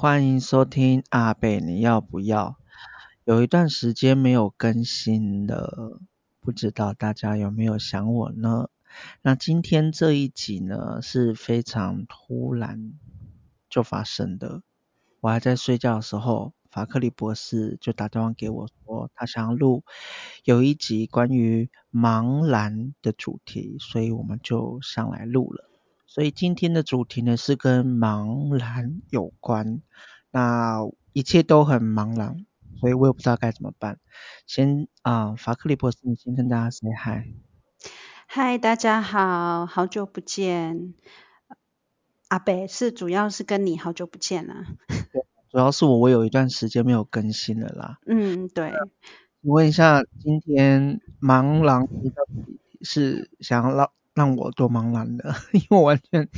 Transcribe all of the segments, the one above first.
欢迎收听阿北，你要不要？有一段时间没有更新了，不知道大家有没有想我呢？那今天这一集呢，是非常突然就发生的。我还在睡觉的时候，法克里博士就打电话给我说，他想要录有一集关于茫然的主题，所以我们就上来录了。所以今天的主题呢，是跟茫然有关，那一切都很茫然，所以我也不知道该怎么办。先啊、呃，法克里博士，你先跟大家 say hi。嗨，大家好，好久不见。阿北是主要是跟你好久不见 了。主要是我我有一段时间没有更新了啦。嗯，对。请问一下，今天茫然是想要让？我多茫然的，因为我完全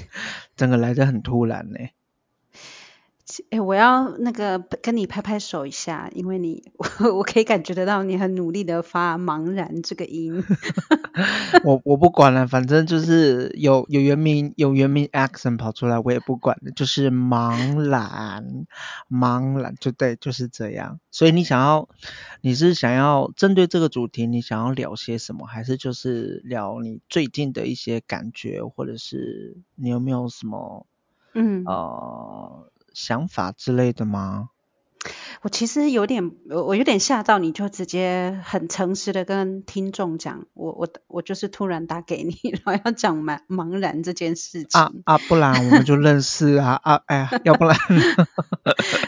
整个来得很突然呢。哎，我要那个跟你拍拍手一下，因为你我 我可以感觉得到你很努力的发茫然这个音。我我不管了，反正就是有有原名有原名 accent 跑出来，我也不管的，就是茫然茫然，就对，就是这样。所以你想要，你是想要针对这个主题，你想要聊些什么，还是就是聊你最近的一些感觉，或者是你有没有什么嗯呃。想法之类的吗？我其实有点，我我有点吓到，你就直接很诚实的跟听众讲，我我我就是突然打给你，然后要讲茫茫然这件事情啊啊，不然我们就认识啊啊，哎呀，要不然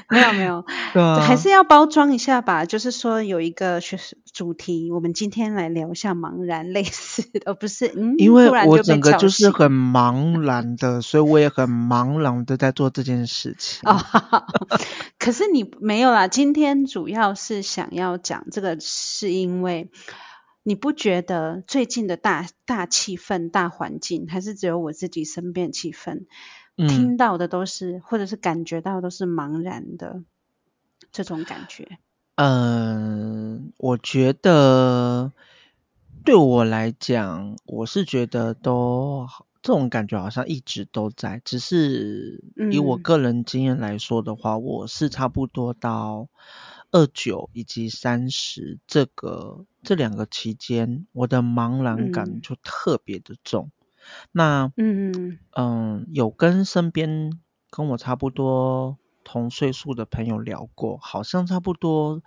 没 有没有，对啊，还是要包装一下吧，就是说有一个学主题，我们今天来聊一下茫然类似的，而不是嗯，因为我整个就是很茫然的，所以我也很茫然的在做这件事情。哦，可是你没有啦。今天主要是想要讲这个，是因为你不觉得最近的大大气氛、大环境，还是只有我自己身边气氛，嗯，听到的都是，或者是感觉到都是茫然的这种感觉？嗯、呃，我觉得对我来讲，我是觉得都。这种感觉好像一直都在，只是以我个人经验来说的话，嗯、我是差不多到二九以及三十这个这两个期间，我的茫然感就特别的重。嗯、那嗯嗯，有跟身边跟我差不多同岁数的朋友聊过，好像差不多。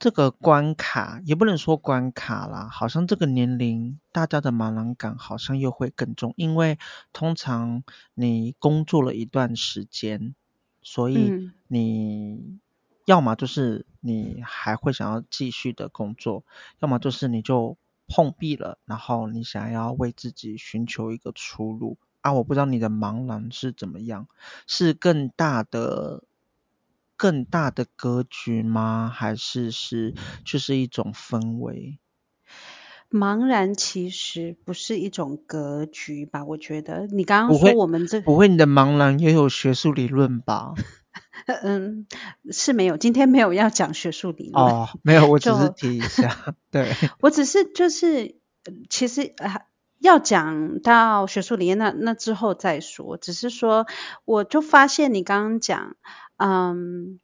这个关卡也不能说关卡啦，好像这个年龄大家的茫然感好像又会更重，因为通常你工作了一段时间，所以你要么就是你还会想要继续的工作，要么就是你就碰壁了，然后你想要为自己寻求一个出路啊。我不知道你的茫然是怎么样，是更大的。更大的格局吗？还是是就是一种氛围？茫然其实不是一种格局吧？我觉得你刚刚说我们这不会，你的茫然也有学术理论吧？嗯，是没有，今天没有要讲学术理论哦，没有，我只是提一下，对，我只是就是其实啊。要讲到学术理论，那那之后再说。只是说，我就发现你刚刚讲，嗯，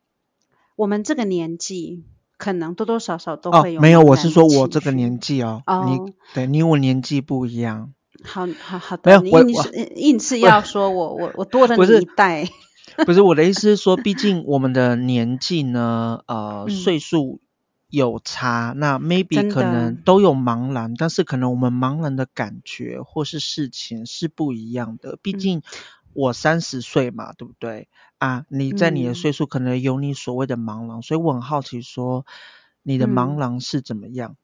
我们这个年纪可能多多少少都会有。哦，没有，我是说我这个年纪哦。哦。你对你我年纪不一样。好好好的。没有，你是硬是要说我我我多了你一代。不是，不是我的意思是说，毕竟我们的年纪呢，呃，岁数。有差，那 maybe 可能都有茫然，但是可能我们茫然的感觉或是事情是不一样的。毕竟我三十岁嘛，对不对？啊，你在你的岁数可能有你所谓的茫然，所以我很好奇说你的茫然是怎么样？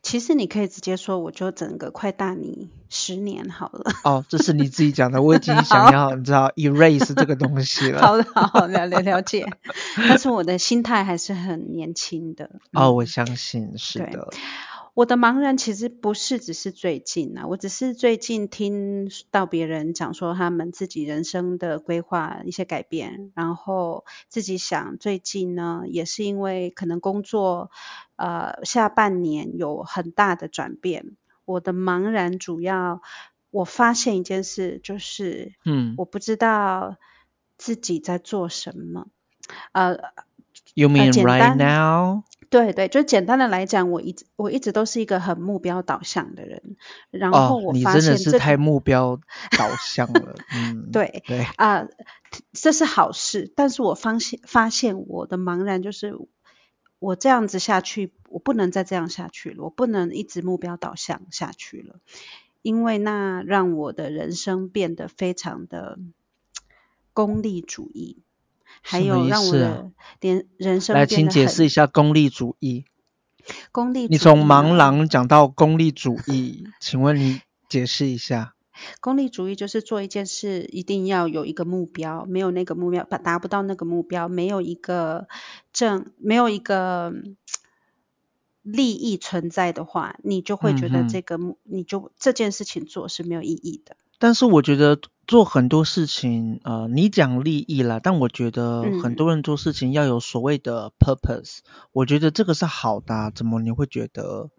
其实你可以直接说，我就整个快大你十年好了。哦，这是你自己讲的，我已经想要 你知道 erase 这个东西了。好的，好了了了解。但是我的心态还是很年轻的。哦，我相信是的。我的茫然其实不是只是最近啊，我只是最近听到别人讲说他们自己人生的规划一些改变，然后自己想最近呢，也是因为可能工作呃下半年有很大的转变，我的茫然主要我发现一件事就是，嗯，我不知道自己在做什么。呃，You mean 呃、right now？对对，就简单的来讲，我一直我一直都是一个很目标导向的人。然后我发现、这个，哦、你真的是太目标 导向了。嗯，对对啊、呃，这是好事。但是我发现发现我的茫然就是，我这样子下去，我不能再这样下去了，我不能一直目标导向下去了，因为那让我的人生变得非常的功利主义。还有让我的连人生来，请解释一下功利主义。功利主义，你从茫然讲到功利主义，请问你解释一下。功利主义就是做一件事一定要有一个目标，没有那个目标，达不到那个目标，没有一个正，没有一个利益存在的话，你就会觉得这个目，嗯、你就这件事情做是没有意义的。但是我觉得做很多事情，呃，你讲利益啦，但我觉得很多人做事情要有所谓的 purpose，嗯，我觉得这个是好的啊。怎么你会觉得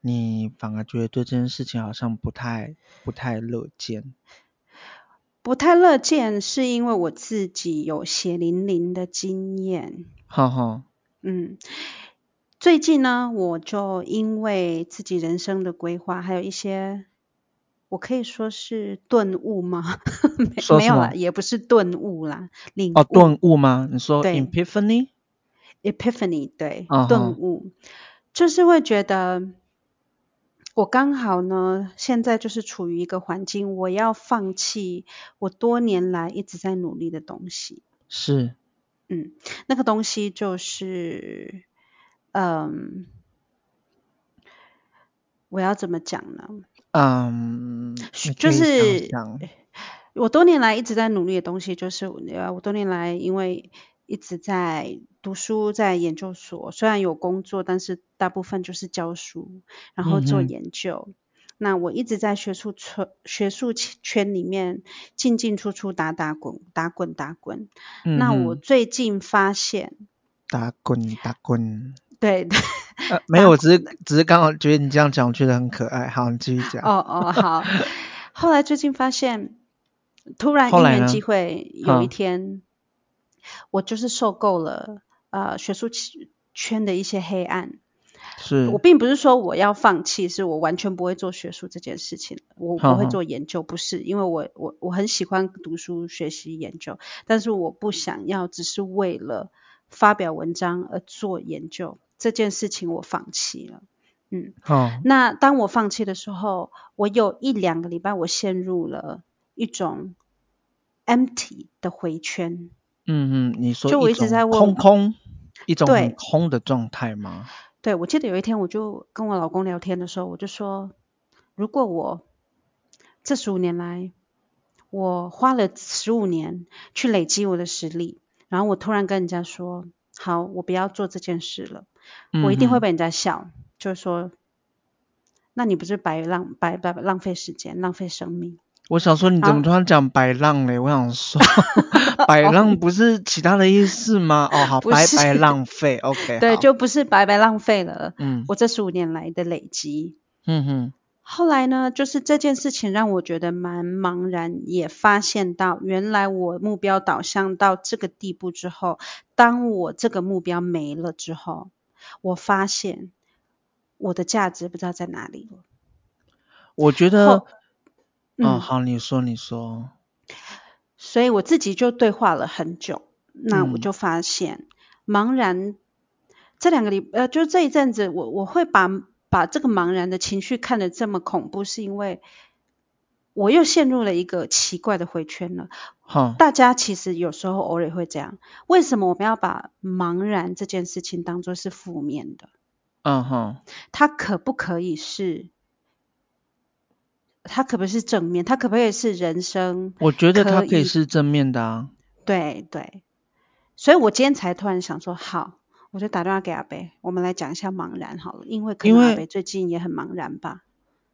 你反而觉得对这件事情好像不太不太乐见？不太乐见是因为我自己有血淋淋的经验。哈哈，嗯，最近呢，我就因为自己人生的规划，还有一些。我可以说是顿悟吗？没没有啦，也不是顿悟啦，领悟。哦，顿悟吗？你说 epiphany？epiphany 对，顿、uh-huh. 悟就是会觉得我刚好呢，现在就是处于一个环境，我要放弃我多年来一直在努力的东西。是，嗯，那个东西就是，嗯，我要怎么讲呢？嗯、um，就是我多年来一直在努力的东西，就是呃，我多年来因为一直在读书，在研究所，虽然有工作，但是大部分就是教书，然后做研究。嗯、那我一直在学术圈、学术圈里面进进出出，打打滚、打滚、打滚、嗯。那我最近发现，打滚、打滚。对。呃，没有，我只是只是刚好觉得你这样讲，我觉得很可爱。好，你继续讲。哦哦，好。后来最近发现，突然因缘机会，有一天，我就是受够了呃学术圈的一些黑暗。是。我并不是说我要放弃，是我完全不会做学术这件事情，我不会做研究，不是，因为我我我很喜欢读书、学习、研究，但是我不想要只是为了发表文章而做研究。这件事情我放弃了，嗯，好、哦。那当我放弃的时候，我有一两个礼拜，我陷入了一种 empty 的回圈。嗯嗯，你说就我一直在问空空，一种很空的状态吗？对，我记得有一天，我就跟我老公聊天的时候，我就说，如果我这十五年来，我花了十五年去累积我的实力，然后我突然跟人家说，好，我不要做这件事了。我一定会被人家笑，嗯、就是说，那你不是白浪白白浪费时间，浪费生命？我想说，你怎么突然讲白浪嘞？我想说，白浪不是其他的意思吗？哦，好，白白浪费，OK，对，就不是白白浪费了。嗯，我这十五年来的累积，嗯哼。后来呢，就是这件事情让我觉得蛮茫然，也发现到原来我目标导向到这个地步之后，当我这个目标没了之后。我发现我的价值不知道在哪里了。我觉得，嗯、哦，好，你说，你说。所以我自己就对话了很久，那我就发现，嗯、茫然这两个礼，呃，就这一阵子，我我会把把这个茫然的情绪看得这么恐怖，是因为我又陷入了一个奇怪的回圈了。好，大家其实有时候偶尔会这样。为什么我们要把茫然这件事情当做是负面的？嗯哼，它可不可以是？它可不可以是正面？它可不可以是人生？我觉得它可以是正面的啊。对对，所以我今天才突然想说，好，我就打电话给阿北，我们来讲一下茫然好了，因为可能阿北最近也很茫然吧。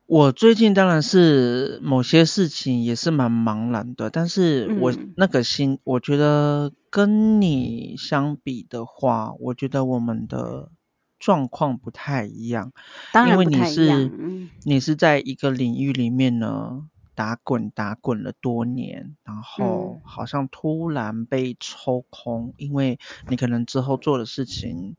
我最近当然是某些事情也是蛮茫然的，但是我那个心，嗯、我觉得跟你相比的话，我觉得我们的状况不太一样。因为你是、嗯、你是在一个领域里面呢，打滚打滚了多年，然后好像突然被抽空，嗯、因为你可能之后做的事情，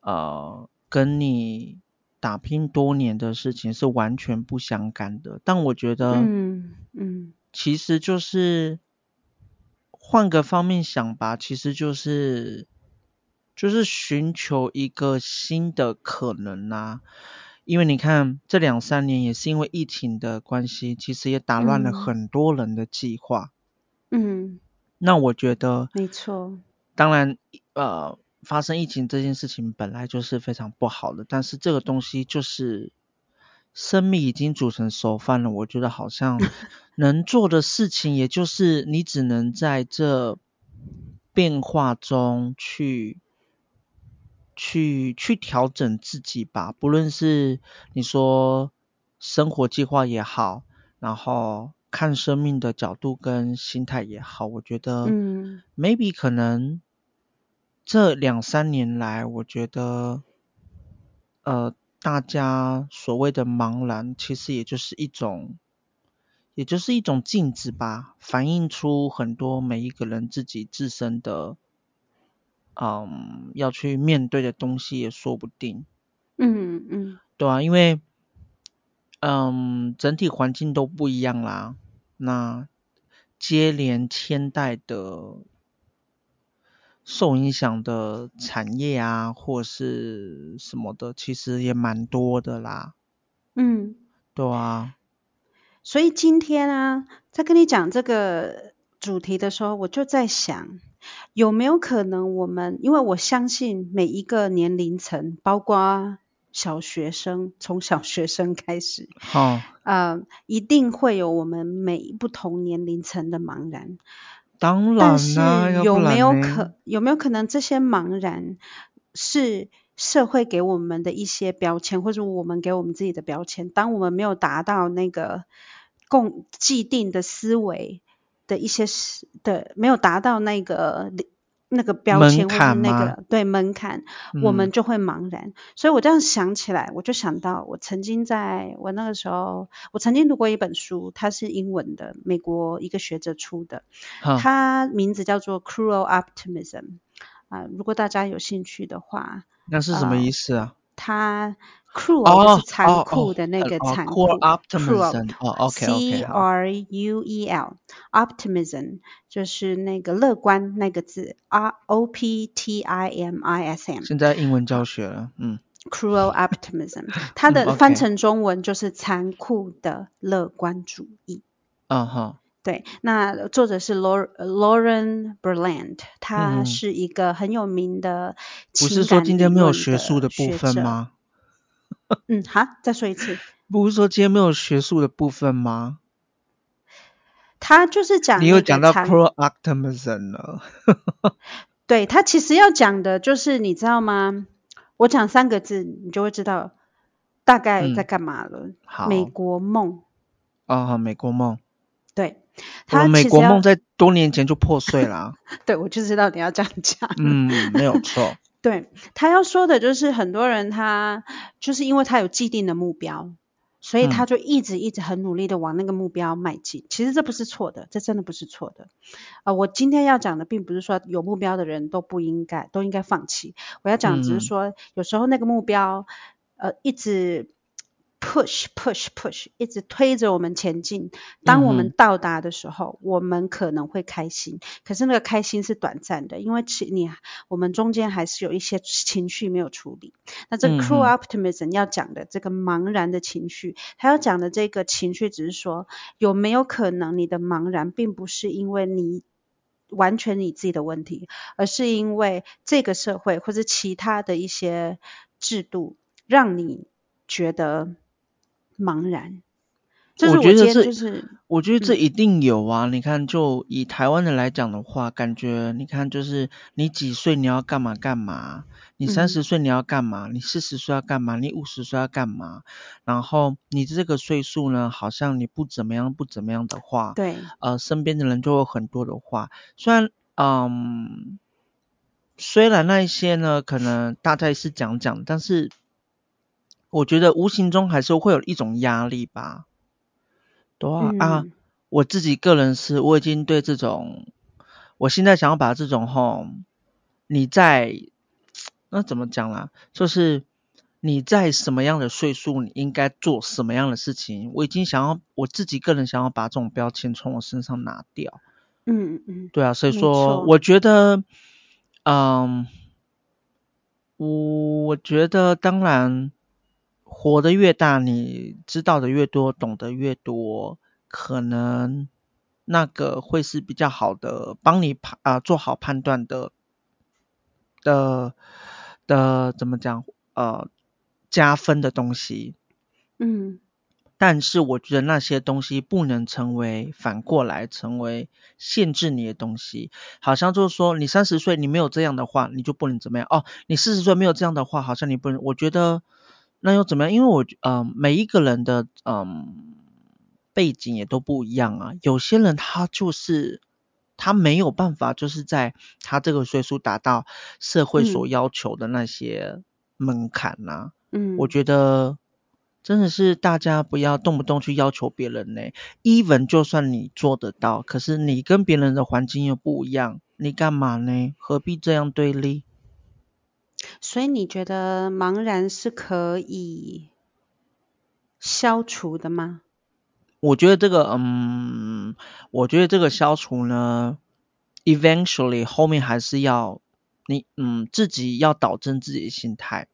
呃，跟你打拼多年的事情是完全不相干的。但我觉得，嗯嗯，其实就是换个方面想吧，其实就是就是寻求一个新的可能啊。因为你看，这两三年也是因为疫情的关系，其实也打乱了很多人的计划。嗯，那我觉得，没错。当然，呃，发生疫情这件事情本来就是非常不好的，但是这个东西就是生米已经煮成熟饭了。我觉得好像 能做的事情，也就是你只能在这变化中去。去去调整自己吧，不论是你说生活计划也好，然后看生命的角度跟心态也好，我觉得，嗯，maybe 可能这两三年来，我觉得，呃，大家所谓的茫然，其实也就是一种，也就是一种镜子吧，反映出很多每一个人自己自身的。嗯，要去面对的东西也说不定。嗯嗯，对啊，因为嗯，整体环境都不一样啦。那接连千代的受影响的产业啊，或是什么的，其实也蛮多的啦。嗯，对啊。所以今天啊，在跟你讲这个主题的时候，我就在想。有没有可能我们，因为我相信每一个年龄层，包括小学生，从小学生开始，好，呃，一定会有我们每不同年龄层的茫然。当然啦，但是有没有可有没有可能这些茫然是社会给我们的一些标签，或者我们给我们自己的标签？当我们没有达到那个共既定的思维。的一些事的没有达到那个那个标签或者那个对门槛，我们就会茫然。嗯。所以我这样想起来，我就想到我曾经在我那个时候，我曾经读过一本书，它是英文的，美国一个学者出的，它名字叫做《Cruel Optimism》啊，如果大家有兴趣的话，那是什么意思啊？它 cruel 就是残酷的那个残酷，cruel，哦，OK，OK，C R U E L，optimism 就是那个乐观那个字，R O P T I M I S M。现在英文教学了，嗯。Cruel optimism，它的翻成中文就是残酷的乐观主义。嗯哼。对，那作者是 Lauren Berlant，他是一个很有名的的、嗯。不是说今天没有学术的部分吗？嗯，好，再说一次。不是说今天没有学术的部分吗？他就是讲，你又讲到 cruel optimism 了。对，他其实要讲的就是你知道吗？我讲三个字，你就会知道大概在干嘛了。嗯、好，美国梦。哦，美国梦。对。他美国梦在多年前就破碎了啊。对，我就知道你要这样讲。嗯，没有错。对，他要说的就是很多人他就是因为他有既定的目标，所以他就一直一直很努力的往那个目标迈进。嗯。其实这不是错的，这真的不是错的。呃，我今天要讲的并不是说有目标的人都不应该都应该放弃。我要讲只是说，有时候那个目标呃一直。Push push push，一直推着我们前进。当我们到达的时候，嗯，我们可能会开心，可是那个开心是短暂的，因为其你我们中间还是有一些情绪没有处理。那这 cruel optimism 要讲的这个茫然的情绪，他要讲的这个情绪，只是说有没有可能你的茫然并不是因为你完全你自己的问题，而是因为这个社会或者其他的一些制度让你觉得。茫然，我觉得这就是，我觉得这一定有啊！嗯、你看，就以台湾人来讲的话，感觉你看，就是你几岁你要干嘛干嘛，你三十岁你要干嘛，嗯、你四十岁要干嘛，你五十岁要干嘛，然后你这个岁数呢，好像你不怎么样不怎么样的话，对，呃，身边的人就有很多的话，虽然，嗯，虽然那一些呢，可能大概是讲讲，但是。我觉得无形中还是会有一种压力吧，对啊，嗯、啊，我自己个人是，我已经对这种，我现在想要把这种吼，你在那怎么讲啦？就是你在什么样的岁数，你应该做什么样的事情，我已经想要我自己个人想要把这种标签从我身上拿掉。嗯嗯，对啊，所以说我觉得，嗯，我我觉得当然，活得越大，你知道的越多，懂得越多，可能那个会是比较好的，帮你判啊做好判断的的的怎么讲呃加分的东西。嗯。但是我觉得那些东西不能成为反过来成为限制你的东西，好像就是说你三十岁你没有这样的话，你就不能怎么样哦。你四十岁没有这样的话，好像你不能。我觉得那又怎么样？因为我嗯、呃，每一个人的嗯、呃、背景也都不一样啊。有些人他就是他没有办法，就是在他这个岁数达到社会所要求的那些门槛呐、啊。嗯，我觉得。真的是大家不要动不动去要求别人呢。Even 就算你做得到，可是你跟别人的环境又不一样，你干嘛呢？何必这样对立？所以你觉得茫然是可以消除的吗？我觉得这个，嗯，我觉得这个消除呢，eventually 后面还是要你，嗯，自己要导正自己的心态。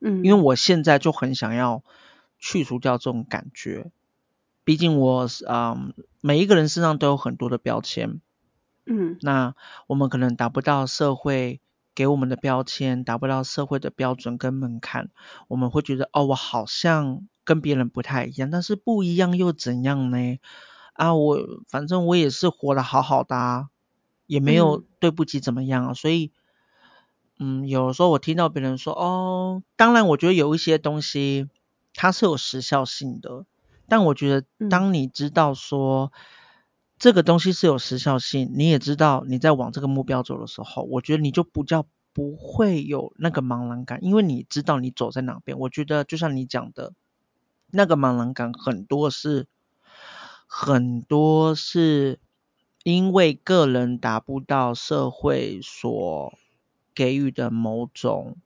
嗯，因为我现在就很想要。去除掉这种感觉，毕竟我嗯，每一个人身上都有很多的标签，嗯，那我们可能达不到社会给我们的标签，达不到社会的标准跟门槛，我们会觉得哦，我好像跟别人不太一样，但是不一样又怎样呢？啊，我反正我也是活得好好的啊，也没有对不起怎么样啊，嗯，所以，嗯，有时候我听到别人说哦，当然我觉得有一些东西。它是有时效性的，但我觉得当你知道说这个东西是有时效性，嗯，你也知道你在往这个目标走的时候，我觉得你就不叫不会有那个茫然感，因为你知道你走在哪边。我觉得就像你讲的，那个茫然感很多是很多是因为个人达不到社会所给予的某种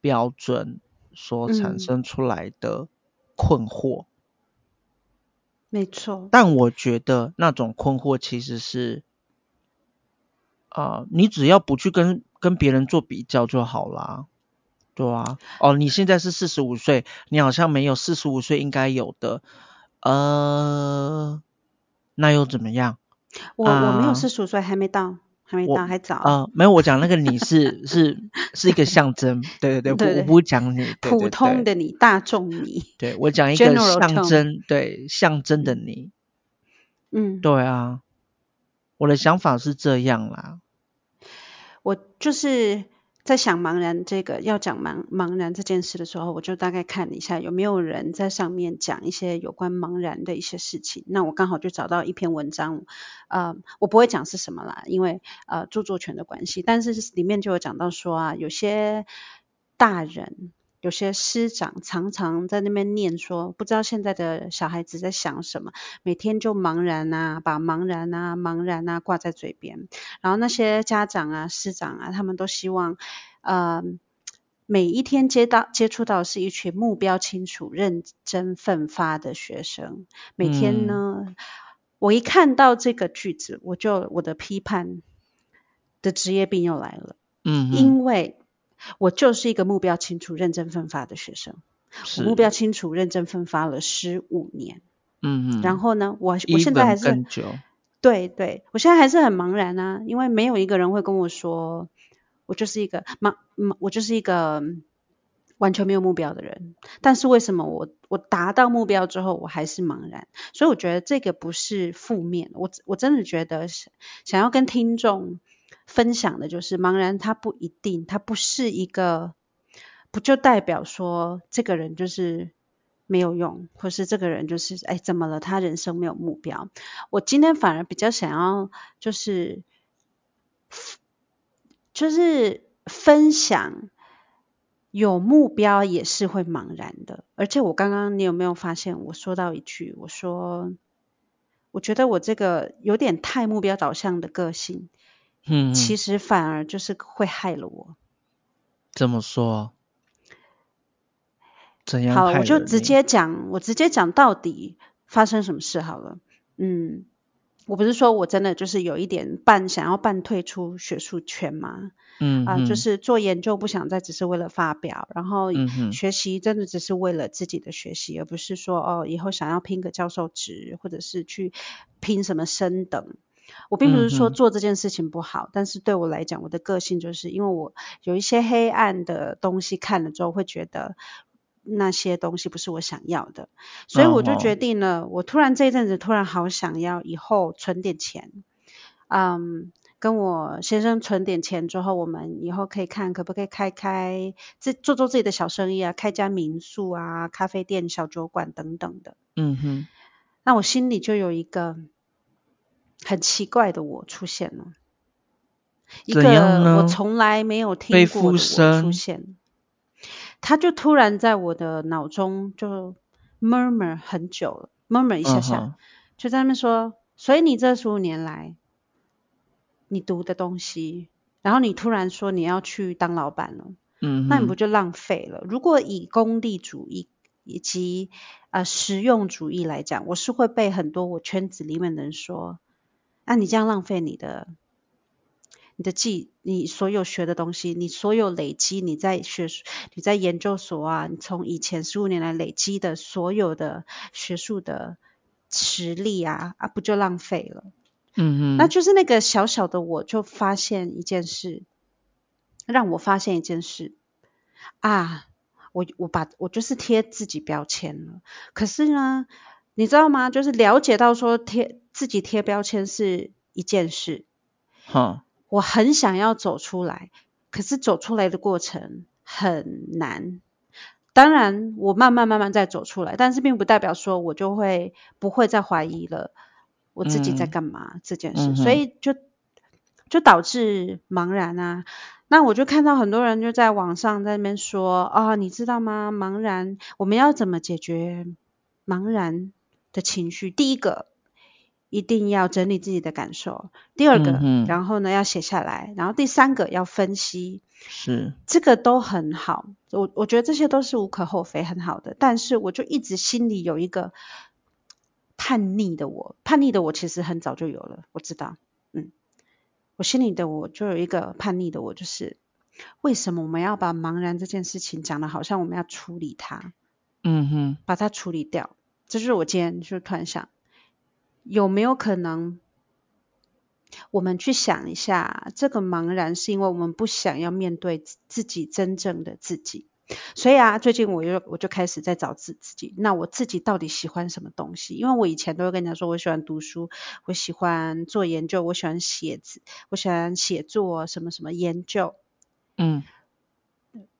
标准。所产生出来的困惑，嗯、没错。但我觉得那种困惑其实是，啊、呃，你只要不去跟跟别人做比较就好啦，对啊。哦，你现在是四十五岁，你好像没有四十五岁应该有的，呃，那又怎么样？我我没有四十五岁，还没到。还没到，还早。啊、呃，没有，我讲那个你是 是是一个象征，对对对，我不讲你普通的你，大众你。对，我讲一个象征，对，象征的你。嗯，对啊，我的想法是这样啦。我就是。在想茫然这个要讲茫茫然这件事的时候，我就大概看了一下有没有人在上面讲一些有关茫然的一些事情。那我刚好就找到一篇文章，呃，我不会讲是什么啦，因为呃著作权的关系，但是里面就有讲到说啊，有些大人。有些师长常常在那边念说，不知道现在的小孩子在想什么，每天就茫然啊，把茫然啊、茫然啊挂在嘴边。然后那些家长啊、师长啊，他们都希望，呃，每一天接到接触到是一群目标清楚、认真奋发的学生。每天呢，嗯、我一看到这个句子，我就我的批判的职业病又来了。嗯，因为。我就是一个目标清楚、认真奋发的学生。我目标清楚、认真奋发了十五年。嗯嗯。然后呢，我我现在还是很久。对对，我现在还是很茫然啊，因为没有一个人会跟我说，我就是一个茫茫，我就是一个完全没有目标的人。但是为什么我我达到目标之后，我还是茫然？所以我觉得这个不是负面，我我真的觉得想要跟听众。分享的就是茫然，他不一定，他不是一个，不就代表说这个人就是没有用，或是这个人就是哎怎么了？他人生没有目标。我今天反而比较想要就是就是分享，有目标也是会茫然的。而且我刚刚你有没有发现，我说到一句，我说我觉得我这个有点太目标导向的个性，嗯，其实反而就是会害了我。怎么说？怎样？好，我就直接讲，我直接讲到底发生什么事好了。嗯。我不是说我真的就是有一点半想要半退出学术圈嘛，嗯啊、呃，就是做研究不想再只是为了发表，然后学习真的只是为了自己的学习，嗯、而不是说哦以后想要拼个教授职或者是去拼什么升等。我并不是说做这件事情不好，嗯、但是对我来讲，我的个性就是因为我有一些黑暗的东西看了之后会觉得。那些东西不是我想要的，所以我就决定了。Oh. 我突然这一阵子突然好想要以后存点钱，嗯，跟我先生存点钱之后，我们以后可以看可不可以开开自做做自己的小生意啊，开家民宿啊、咖啡店、小酒馆等等的。嗯哼，那我心里就有一个很奇怪的我出现了，一个我从来没有听过的我出现。他就突然在我的脑中就 murmur 很久了，murmur 一下下，uh huh. 就在那边说，所以你这十五年来，你读的东西，然后你突然说你要去当老板了，嗯、uh，huh. 那你不就浪费了？如果以功利主义以及呃实用主义来讲，我是会被很多我圈子里面的人说，那、啊、你这样浪费你的。你的记，你所有学的东西，你所有累积，你在学，你在研究所啊，你从以前十五年来累积的所有的学术的实力啊，啊，不就浪费了？嗯哼，那就是那个小小的我就发现一件事，让我发现一件事啊，我我把我就是贴自己标签了。可是呢，你知道吗？就是了解到说贴自己贴标签是一件事，哈。我很想要走出来，可是走出来的过程很难。当然，我慢慢慢慢在走出来，但是并不代表说我就会不会再怀疑了我自己在干嘛、嗯、这件事，所以就就导致茫然啊。那我就看到很多人就在网上在那边说啊、哦，你知道吗？茫然，我们要怎么解决茫然的情绪？第一个。一定要整理自己的感受。第二个，嗯、然后呢要写下来，然后第三个要分析。是，这个都很好。我我觉得这些都是无可厚非，很好的。但是我就一直心里有一个叛逆的我，叛逆的我其实很早就有了，我知道。嗯，我心里的我就有一个叛逆的我，就是为什么我们要把茫然这件事情讲的好像我们要处理它？嗯哼，把它处理掉。这就是我今天就突然想。有没有可能，我们去想一下，这个茫然是因为我们不想要面对自己真正的自己。所以啊，最近我又我就开始在找自自己。那我自己到底喜欢什么东西？因为我以前都会跟人家说，我喜欢读书，我喜欢做研究，我喜欢写字，我喜欢写作什么什么研究。嗯，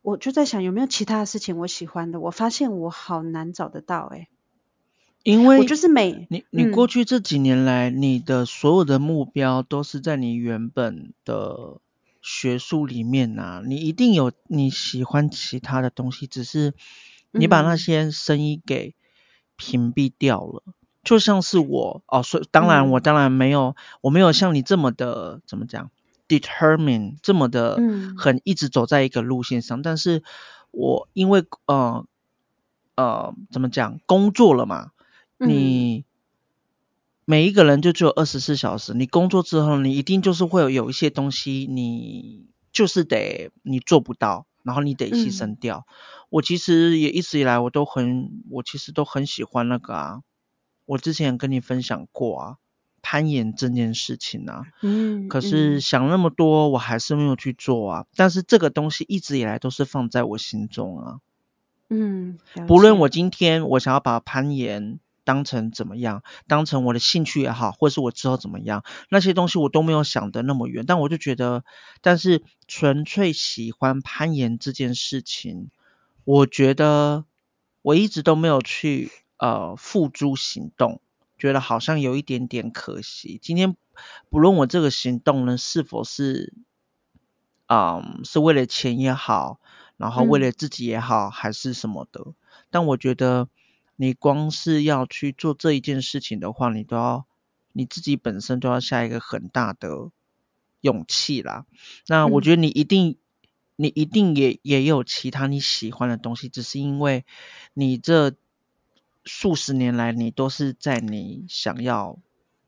我就在想有没有其他的事情我喜欢的？我发现我好难找得到诶。因为我就是每你你过去这几年来，嗯、你的所有的目标都是在你原本的学术里面啊，你一定有你喜欢其他的东西，只是你把那些声音给屏蔽掉了。嗯、就像是我哦，所以当然我当然没有，嗯、我没有像你这么的怎么讲，determine 这么的很一直走在一个路线上，嗯、但是我因为呃呃怎么讲工作了嘛。你每一个人就只有二十四小时，你工作之后，你一定就是会有有一些东西，你就是得你做不到，然后你得牺牲掉。嗯、我其实也一直以来我都很，我其实都很喜欢那个啊，我之前跟你分享过啊，攀岩这件事情啊，嗯，可是想那么多，我还是没有去做啊。但是这个东西一直以来都是放在我心中啊，嗯，不论我今天我想要把攀岩。当成怎么样？当成我的兴趣也好，或是我之后怎么样？那些东西我都没有想的那么远。但我就觉得，但是纯粹喜欢攀岩这件事情，我觉得我一直都没有去呃付诸行动，觉得好像有一点点可惜。今天不论我这个行动呢是否是，嗯、呃，是为了钱也好，然后为了自己也好，嗯、还是什么的，但我觉得。你光是要去做这一件事情的话，你都要你自己本身都要下一个很大的勇气啦。那我觉得你一定，嗯、你一定也也有其他你喜欢的东西，只是因为你这数十年来，你都是在你想要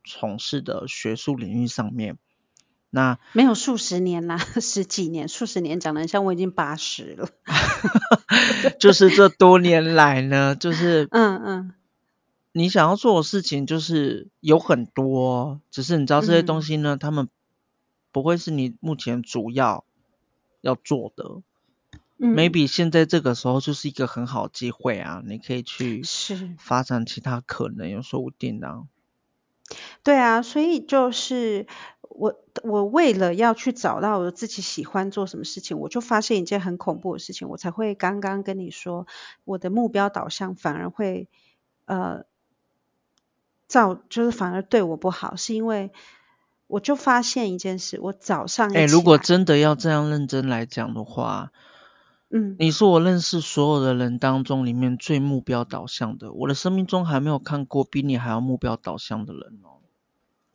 从事的学术领域上面。那没有数十年啦，十几年，数十年讲得像我已经八十了。就是这多年来呢，就是嗯嗯，你想要做的事情就是有很多，只是你知道这些东西呢，他、嗯、们不会是你目前主要要做的。嗯、Maybe 现在这个时候就是一个很好机会啊，你可以去是发展其他可能，有说不定啊。对啊，所以就是。我我为了要去找到我自己喜欢做什么事情，我就发现一件很恐怖的事情，我才会刚刚跟你说，我的目标导向反而会呃造，就是反而对我不好，是因为我就发现一件事，我早上哎，如果真的要这样认真来讲的话，嗯，你是我认识所有的人当中里面最目标导向的，我的生命中还没有看过比你还要目标导向的人哦，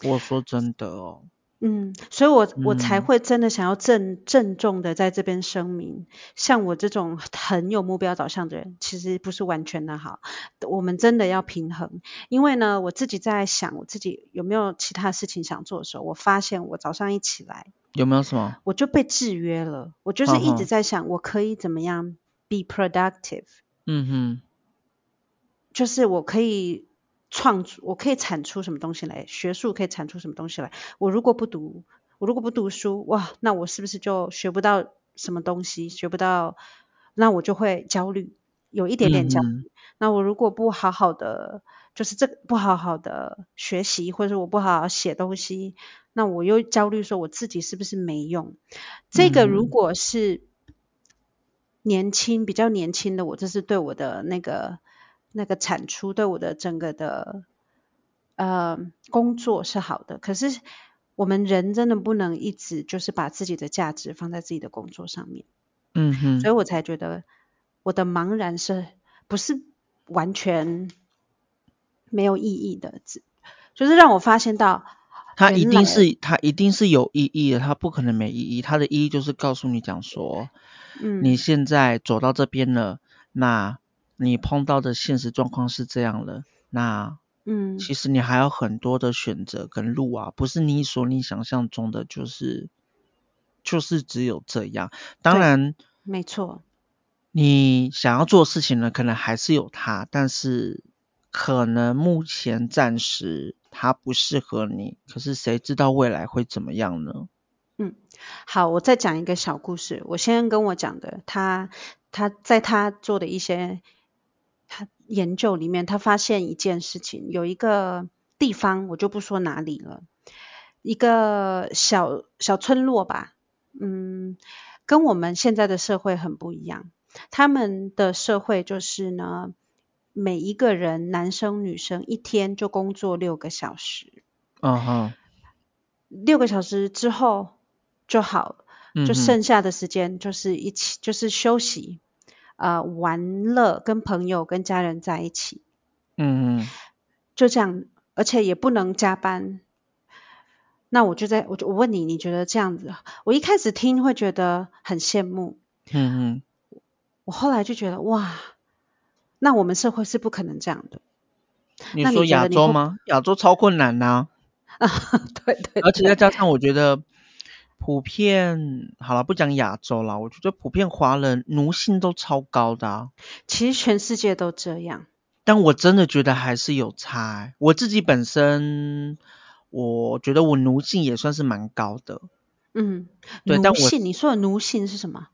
我说真的哦。嗯，所以我我才会真的想要郑郑重的在这边声明，像我这种很有目标导向的人，其实不是完全的好。我们真的要平衡，因为呢，我自己在想我自己有没有其他事情想做的时候，我发现我早上一起来，有没有什么？我就被制约了。我就是一直在想，我可以怎么样 be productive？嗯哼，就是我可以。创出，我可以产出什么东西来？学术可以产出什么东西来？我如果不读，我如果不读书，哇，那我是不是就学不到什么东西？学不到，那我就会焦虑，有一点点焦虑。嗯、那我如果不好好的，就是这不好好的学习，或者我不好好写东西，那我又焦虑，说我自己是不是没用？这个如果是年轻，比较年轻的我，这是对我的那个。那个产出对我的整个的呃工作是好的，可是我们人真的不能一直就是把自己的价值放在自己的工作上面，嗯哼，所以我才觉得我的茫然是不是完全没有意义的，就是让我发现到它一定是它一定是有意义的，它不可能没意义，它的意义就是告诉你讲说，嗯，你现在走到这边了，那。你碰到的现实状况是这样了，那嗯，其实你还有很多的选择跟路啊，不是你所你想象中的就是就是只有这样。当然，没错，你想要做事情呢，可能还是有它，但是可能目前暂时它不适合你。可是谁知道未来会怎么样呢？嗯，好，我再讲一个小故事。我先跟我讲的，他他在他做的一些。他研究里面，他发现一件事情，有一个地方，我就不说哪里了，一个小小村落吧，嗯，跟我们现在的社会很不一样。他们的社会就是呢，每一个人，男生女生，一天就工作六个小时，嗯哼，六个小时之后就好，就剩下的时间就是一起，就是休息。呃，玩乐，跟朋友、跟家人在一起，嗯嗯，就这样，而且也不能加班。那我就在，我就我问你，你觉得这样子？我一开始听会觉得很羡慕，嗯嗯，我后来就觉得哇，那我们社会是不可能这样的。你说亚洲吗？亚洲超困难呐。啊，对对，对。而且再加上，我觉得。普遍好了，不讲亚洲了，我觉得普遍华人奴性都超高的啊。其实全世界都这样，但我真的觉得还是有差欸。我自己本身，我觉得我奴性也算是蛮高的。嗯，对，奴性，你说的奴性是什么？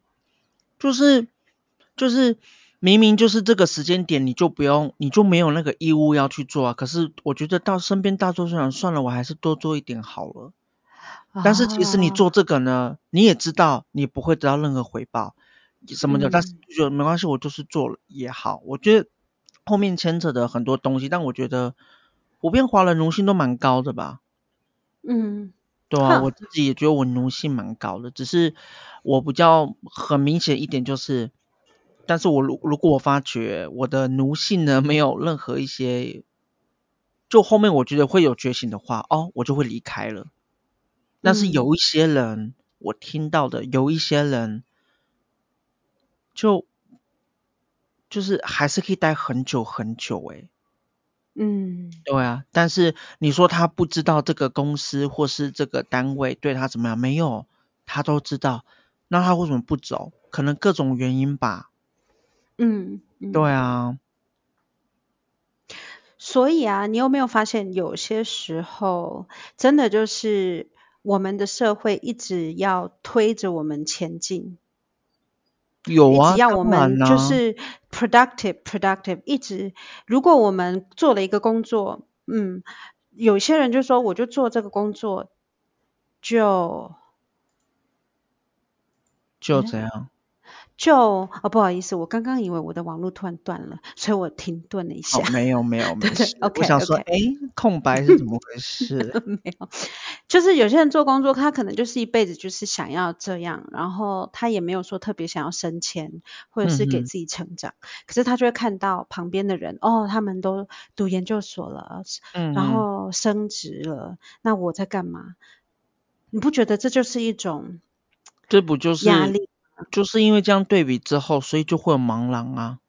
就是就是明明就是这个时间点，你就不用，你就没有那个义务要去做啊。可是我觉得到身边大多数人，算了，我还是多做一点好了。但是其实你做这个呢，你也知道你不会得到任何回报什么的，嗯、但是就没关系，我就是做了也好。我觉得后面牵扯的很多东西，但我觉得普遍华人奴性都蛮高的吧。嗯，对啊，我自己也觉得我奴性蛮高的，只是我比较很明显一点就是，但是我如如果我发觉我的奴性呢没有任何一些就后面我觉得会有觉醒的话，哦，我就会离开了。但是有一些人，嗯、我听到的有一些人，就就是还是可以待很久很久，诶。嗯，对啊。但是你说他不知道这个公司或是这个单位对他怎么样？没有，他都知道。那他为什么不走？可能各种原因吧。嗯，嗯对啊。所以啊，你有没有发现，有些时候真的就是我们的社会一直要推着我们前进，有啊，只要我们就是 productive productive，一直如果我们做了一个工作，嗯，有些人就说，我就做这个工作，就就怎样。就哦，不好意思，我刚刚以为我的网络突然断了，所以我停顿了一下。哦、没有 没有没事。okay, 我想说，哎 okay，空白是怎么回事？没有，就是有些人做工作，他可能就是一辈子就是想要这样，然后他也没有说特别想要升迁，或者是给自己成长。嗯、可是他就会看到旁边的人，哦，他们都读研究所了，嗯，然后升职了，那我在干嘛？你不觉得这就是一种这不就是压力？就是因为这样对比之后，所以就会有茫然啊。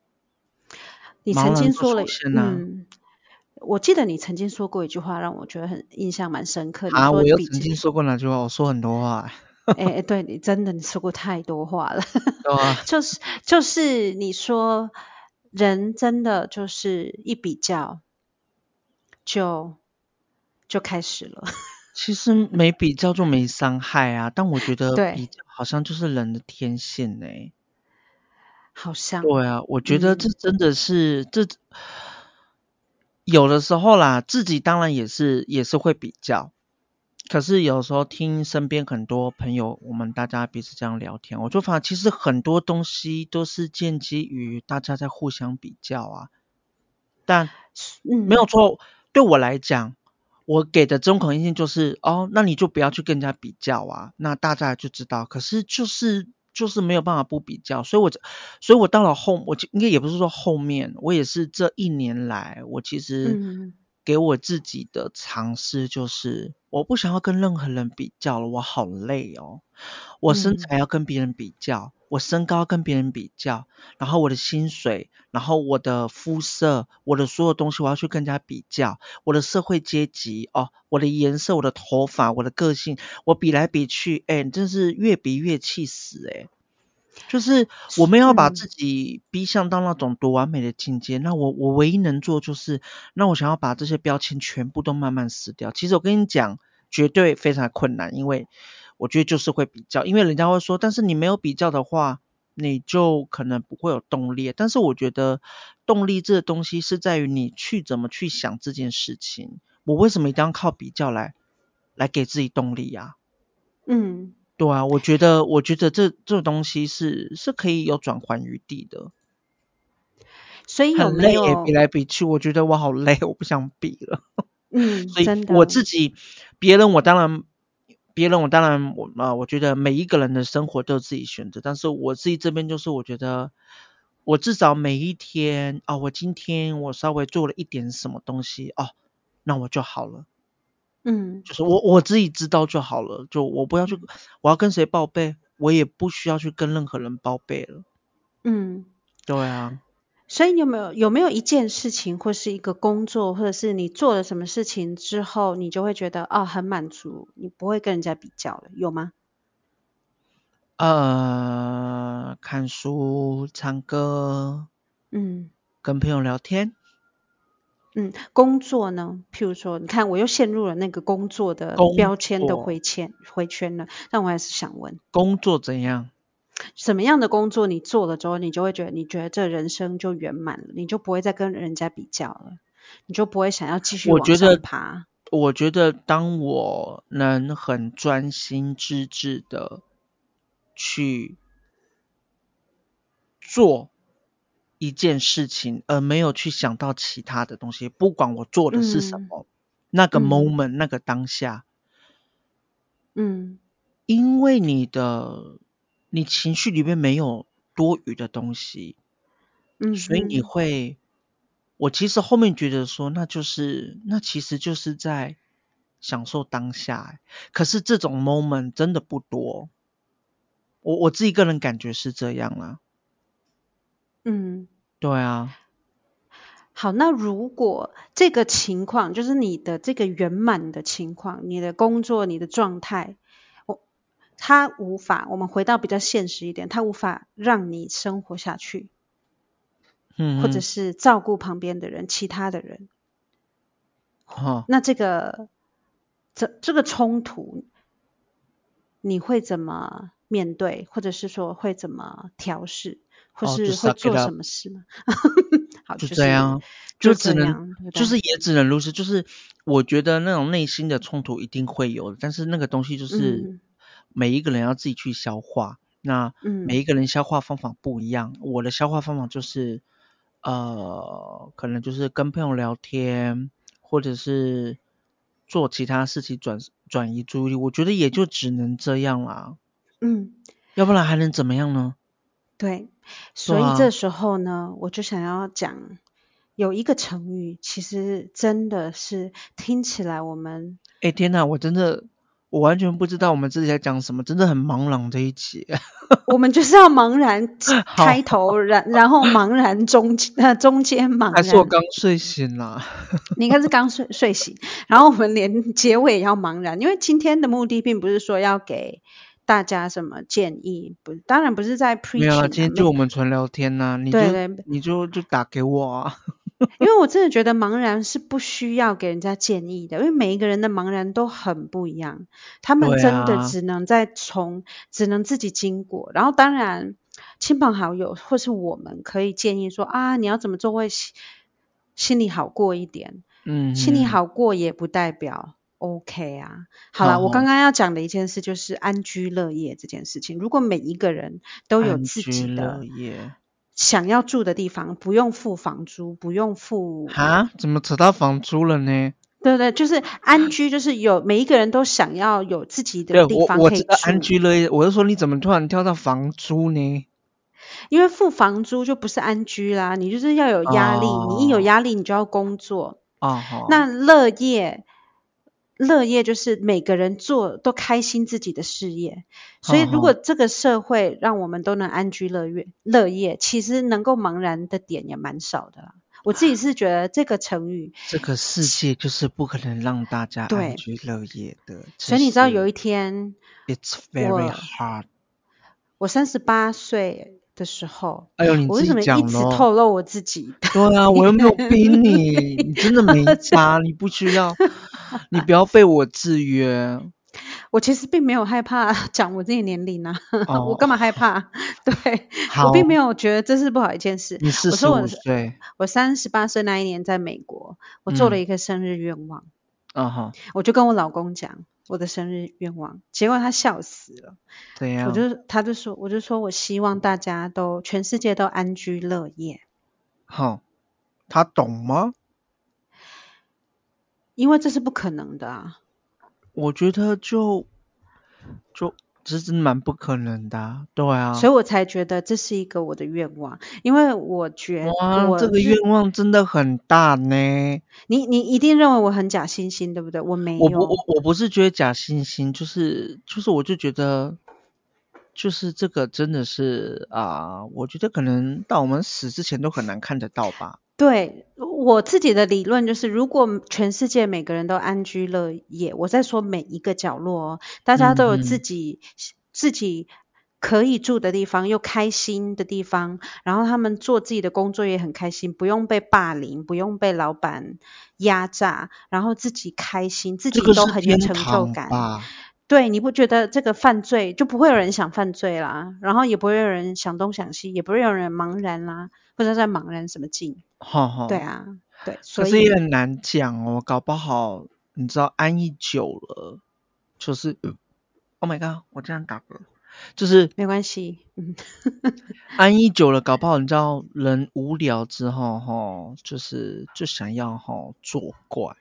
你曾经说了，啊、嗯，我记得你曾经说过一句话，让我觉得很印象蛮深刻的。啊，我又曾经说过哪句话？我说很多话。哎哎，对你真的你说过太多话了。啊、就是就是你说人真的就是一比较就就开始了。其实没比较就没伤害啊，但我觉得比较好像就是人的天性欸。好像。对啊，我觉得这真的是、嗯、这有的时候啦，自己当然也是也是会比较，可是有时候听身边很多朋友，我们大家彼此这样聊天，我就发现其实很多东西都是建基于大家在互相比较啊，但没有错，嗯、对我来讲。我给的中肯意见就是，哦，那你就不要去跟人家比较啊，那大家就知道。可是就是就是没有办法不比较，所以我所以我到了后，我就应该也不是说后面，我也是这一年来，我其实给我自己的尝试就是，我不想要跟任何人比较了，我好累哦，我身材要跟别人比较。我身高跟别人比较，然后我的薪水，然后我的肤色，我的所有东西，我要去跟人家比较。我的社会阶级哦，我的颜色，我的头发，我的个性，我比来比去，哎，真是越比越气死哎！就是我们要把自己逼向到那种多完美的境界。那我我唯一能做就是，那我想要把这些标签全部都慢慢撕掉。其实我跟你讲，绝对非常困难，因为。我觉得就是会比较，因为人家会说，但是你没有比较的话，你就可能不会有动力。但是我觉得动力这个东西是在于你去怎么去想这件事情。我为什么一定要靠比较来来给自己动力呀？嗯，对啊，我觉得我觉得这这东西是是可以有转换余地的。所以有没有很累，比来比去，我觉得我好累，我不想比了。嗯，所以我自己，别人我当然。别人我当然我啊，我觉得每一个人的生活都有自己选择，但是我自己这边就是我觉得，我至少每一天啊，我今天我稍微做了一点什么东西哦，那我就好了，嗯，就是我我自己知道就好了，就我不要去，我要跟谁报备，我也不需要去跟任何人报备了，嗯，对啊。所以你有没有有没有一件事情，或是一个工作，或者是你做了什么事情之后，你就会觉得啊、哦、很满足，你不会跟人家比较了，有吗？呃，看书、唱歌，嗯，跟朋友聊天，嗯，工作呢？譬如说，你看我又陷入了那个工作的标签的回圈回圈了，但我还是想问，工作怎样？什么样的工作你做了之后，你就会觉得你觉得这人生就圆满了，你就不会再跟人家比较了，你就不会想要继续往上爬。我觉得，我觉得当我能很专心致志的去做一件事情，而没有去想到其他的东西，不管我做的是什么，嗯、那个 moment、嗯、那个当下，嗯，因为你的。你情绪里面没有多余的东西，嗯，所以你会我其实后面觉得说，那就是那其实就是在享受当下。可是这种 moment 真的不多，我我自己个人感觉是这样啦。嗯，对啊。好，那如果这个情况就是你的这个圆满的情况，你的工作、你的状态，我他无法，我们回到比较现实一点，他无法让你生活下去，嗯，或者是照顾旁边的人、其他的人，哦，那这个这这个冲突，你会怎么面对，或者是说会怎么调试？或是会做什么事吗？哦、好，就这样，就只能，就，就是也只能如此。就是我觉得那种内心的冲突一定会有，但是那个东西就是每一个人要自己去消化。嗯、那每一个人消化方法不一样，嗯、我的消化方法就是呃，可能就是跟朋友聊天，或者是做其他事情转转移注意力。我觉得也就只能这样啦。嗯，要不然还能怎么样呢？对。所以这时候呢，我就想要讲有一个成语，其实真的是听起来我们……哎天哪，我真的我完全不知道我们自己在讲什么，真的很茫然这一集。我们就是要茫然开头，然然后茫然中呃中间茫然。还是我刚睡醒了？你应该是刚睡睡醒，然后我们连结尾也要茫然，因为今天的目的并不是说要给。大家什么建议？不，当然不是在 preaching。没有啊，今天就我们纯聊天呐、啊，你就对对你就就打给我啊。因为我真的觉得茫然是不需要给人家建议的，因为每一个人的茫然都很不一样，他们真的只能在从、啊、只能自己经过。然后当然亲朋好友或是我们可以建议说啊，你要怎么做会心心里好过一点。嗯，心里好过也不代表。OK 啊，好了，我刚刚要讲的一件事就是安居乐业这件事情。如果每一个人都有自己的想要住的地方，不用付房租，不用付啊？怎么扯到房租了呢？对对，就是安居，就是有每一个人都想要有自己的地方可以住。我我安居乐业，我就说你怎么突然跳到房租呢？因为付房租就不是安居啦，你就是要有压力，哦、你一有压力你就要工作哦。那乐业。乐业就是每个人做都开心自己的事业，所以如果这个社会让我们都能安居乐业，乐业其实能够茫然的点也蛮少的啦。我自己是觉得这个成语，这个世界就是不可能让大家安居乐业的。所以你知道有一天，It's very hard。我三十八岁的时候，哎呦，你为什么一直透露我自己？对啊，我又没有逼你，你真的没 差，你不需要。你不要被我制约。我其实并没有害怕 讲我自己年龄啊，哦、我干嘛害怕？对，我并没有觉得这是不好一件事。你四十五岁，我三十八岁那一年在美国，我做了一个生日愿望。嗯哼，我就跟我老公讲我的生日愿望，结果他笑死了。对呀，我就他就说，我就说我希望大家都全世界都安居乐业。好，他懂吗？因为这是不可能的啊！我觉得就就这是蛮不可能的啊，对啊，所以我才觉得这是一个我的愿望，因为我觉得这个愿望真的很大呢。你你一定认为我很假惺惺，对不对？我没有，我不我我不是觉得假惺惺，就是就是我就觉得就是这个真的是啊，我觉得可能到我们死之前都很难看得到吧。对，我自己的理论就是，如果全世界每个人都安居乐业，我在说每一个角落哦，大家都有自己、嗯、自己可以住的地方，又开心的地方，然后他们做自己的工作也很开心，不用被霸凌，不用被老板压榨，然后自己开心，自己都很有成就感。对，你不觉得这个犯罪就不会有人想犯罪啦，然后也不会有人想东想西，也不会有人茫然啦，不知道在茫然什么劲。哈哈，对啊，对，所以可是也很难讲哦，搞不好你知道安逸久了，就是，Oh my god，我这样打嗝，就是没关系，嗯，安逸久了，搞不好你知道人无聊之后哈，就是就想要哈作怪。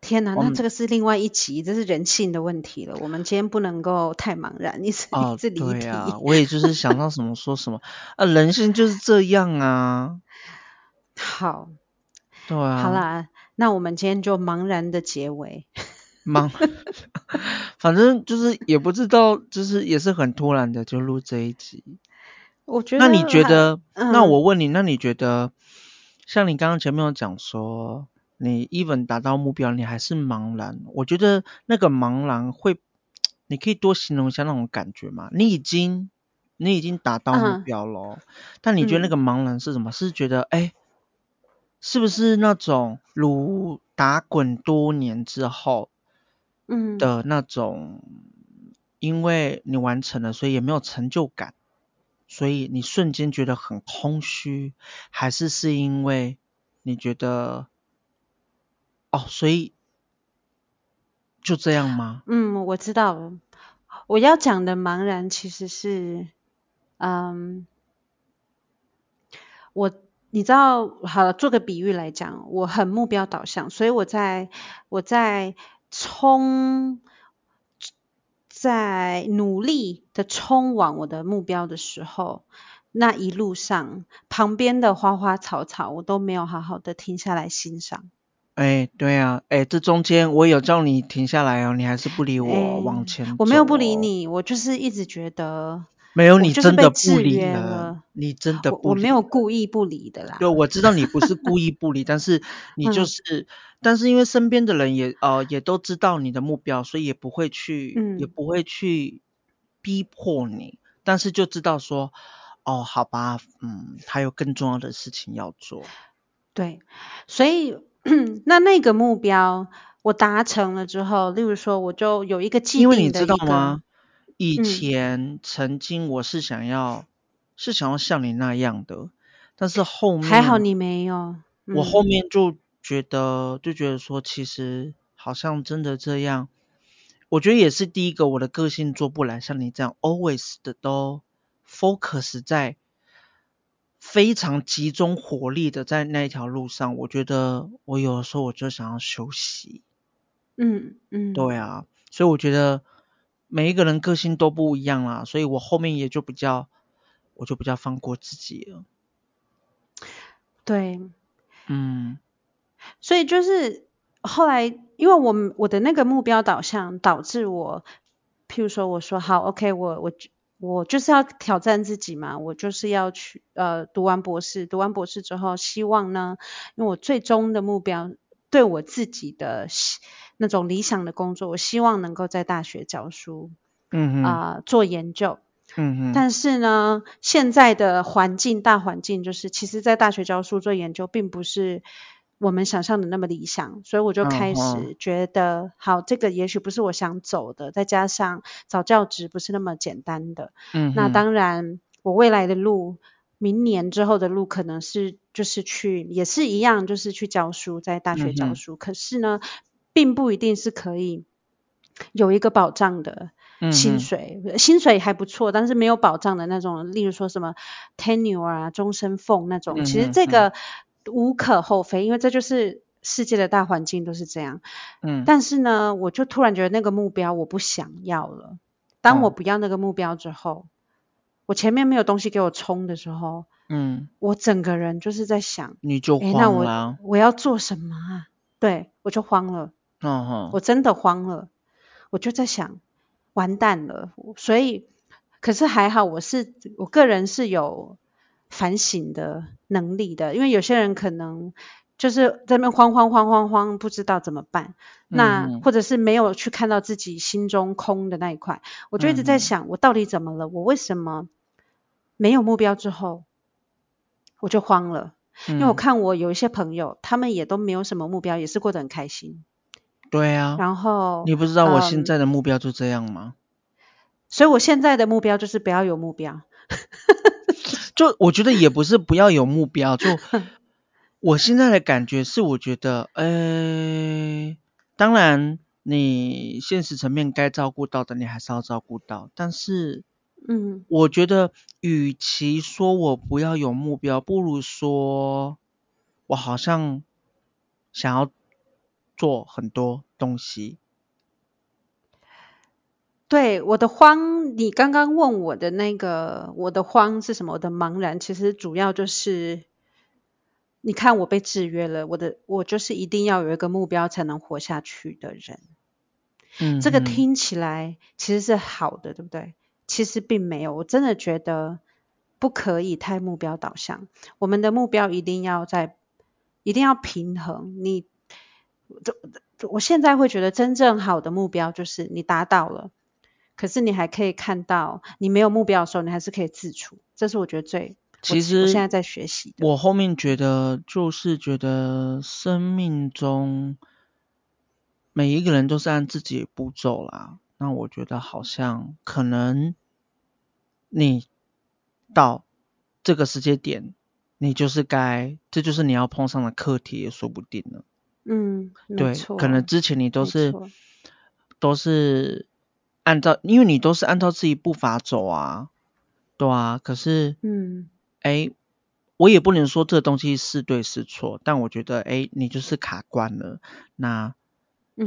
天哪，那这个是另外一集，这是人性的问题了。我们今天不能够太茫然，你是哦，对啊，我也就是想到什么说什么啊，人性就是这样啊。好，对啊。好啦，那我们今天就茫然的结尾。茫，反正就是也不知道，就是也是很突然的就录这一集。我觉得，那你觉得？嗯、那我问你，那你觉得？像你刚刚前面有讲说，你 even 达到目标，你还是茫然。我觉得那个茫然会，你可以多形容一下那种感觉吗？你已经，你已经达到目标了，嗯、但你觉得那个茫然是什么？嗯、是觉得，哎，是不是那种如打滚多年之后，嗯的那种，嗯、因为你完成了，所以也没有成就感。所以你瞬间觉得很空虚，还是是因为你觉得哦，所以就这样吗？嗯，我知道了。我要讲的茫然其实是，嗯，我你知道，好了，做个比喻来讲，我很目标导向，所以我在我在冲。在努力的冲往我的目标的时候，那一路上旁边的花花草草，我都没有好好的停下来欣赏。哎，对啊，哎，这中间我有叫你停下来哦，你还是不理我往前哦。我没有不理你，我就是一直觉得。没有，你真的不理了。你真的不理。我，我没有故意不理的啦。对，我知道你不是故意不理，但是你就是，嗯、但是因为身边的人也呃也都知道你的目标，所以也不会去，嗯、也不会去逼迫你，但是就知道说，哦，好吧，嗯，还有更重要的事情要做。对，所以 那那个目标我达成了之后，例如说，我就有一个既定的，因为你知道吗？以前曾经我是想要，嗯、是想要像你那样的，但是后面还好你没有。嗯、我后面就觉得就觉得说，其实好像真的这样，我觉得也是第一个我的个性做不来像你这样 always 的都 focus 在非常集中火力的在那一条路上。我觉得我有的时候我就想要休息。嗯嗯，对啊，所以我觉得。每一个人个性都不一样啦，所以我后面也就比较，我就比较放过自己了。对，嗯，所以就是后来，因为我我的那个目标导向导致我，譬如说我说好，OK，我我我就是要挑战自己嘛，我就是要去呃读完博士，读完博士之后，希望呢，因为我最终的目标对我自己的。那种理想的工作，我希望能够在大学教书，嗯哼，啊、呃，做研究，嗯哼。但是呢，现在的环境，大环境就是，其实，在大学教书做研究，并不是我们想象的那么理想，所以我就开始觉得，嗯、好，这个也许不是我想走的，再加上找教职不是那么简单的，嗯。那当然，我未来的路，明年之后的路，可能是就是去，也是一样，就是去教书，在大学教书，嗯、可是呢。并不一定是可以有一个保障的薪水，嗯、薪水还不错，但是没有保障的那种，例如说什么 tenure 啊、终身俸那种，嗯、其实这个无可厚非，因为这就是世界的大环境都是这样。嗯，但是呢，我就突然觉得那个目标我不想要了。当我不要那个目标之后，哦、我前面没有东西给我冲的时候，嗯，我整个人就是在想，你就慌了。那我我要做什么啊？对，我就慌了。我真的慌了，我就在想，完蛋了。所以，可是还好，我是我个人是有反省的能力的，因为有些人可能就是在那边慌慌慌慌慌，不知道怎么办。那、嗯、或者是没有去看到自己心中空的那一块，我就一直在想，我到底怎么了？我为什么没有目标之后，我就慌了？嗯、因为我看我有一些朋友，他们也都没有什么目标，也是过得很开心。对啊，然后你不知道我现在的目标就这样吗？嗯，所以我现在的目标就是不要有目标。就我觉得也不是不要有目标，就 我现在的感觉是，我觉得，呃，当然你现实层面该照顾到的，你还是要照顾到。但是，嗯，我觉得与其说我不要有目标，不如说我好像想要。做很多东西。对，我的慌，你刚刚问我的那个，我的慌是什么？我的茫然，其实主要就是你看我被制约了，我的我就是一定要有一个目标才能活下去的人。嗯，这个听起来其实是好的，对不对？其实并没有，我真的觉得不可以太目标导向。我们的目标一定要在，一定要平衡。你，我我现在会觉得真正好的目标就是你达到了，可是你还可以看到你没有目标的时候，你还是可以自处。这是我觉得最，其实现在在学习。我后面觉得就是觉得生命中。每一个人都是按自己的步骤啦，那我觉得好像可能你到这个时间点，你就是该，这就是你要碰上的课题也说不定了。嗯，对，可能之前你都是都是按照，因为你都是按照自己步伐走啊，对啊。可是，嗯，哎，我也不能说这东西是对是错，但我觉得，哎，你就是卡关了，那。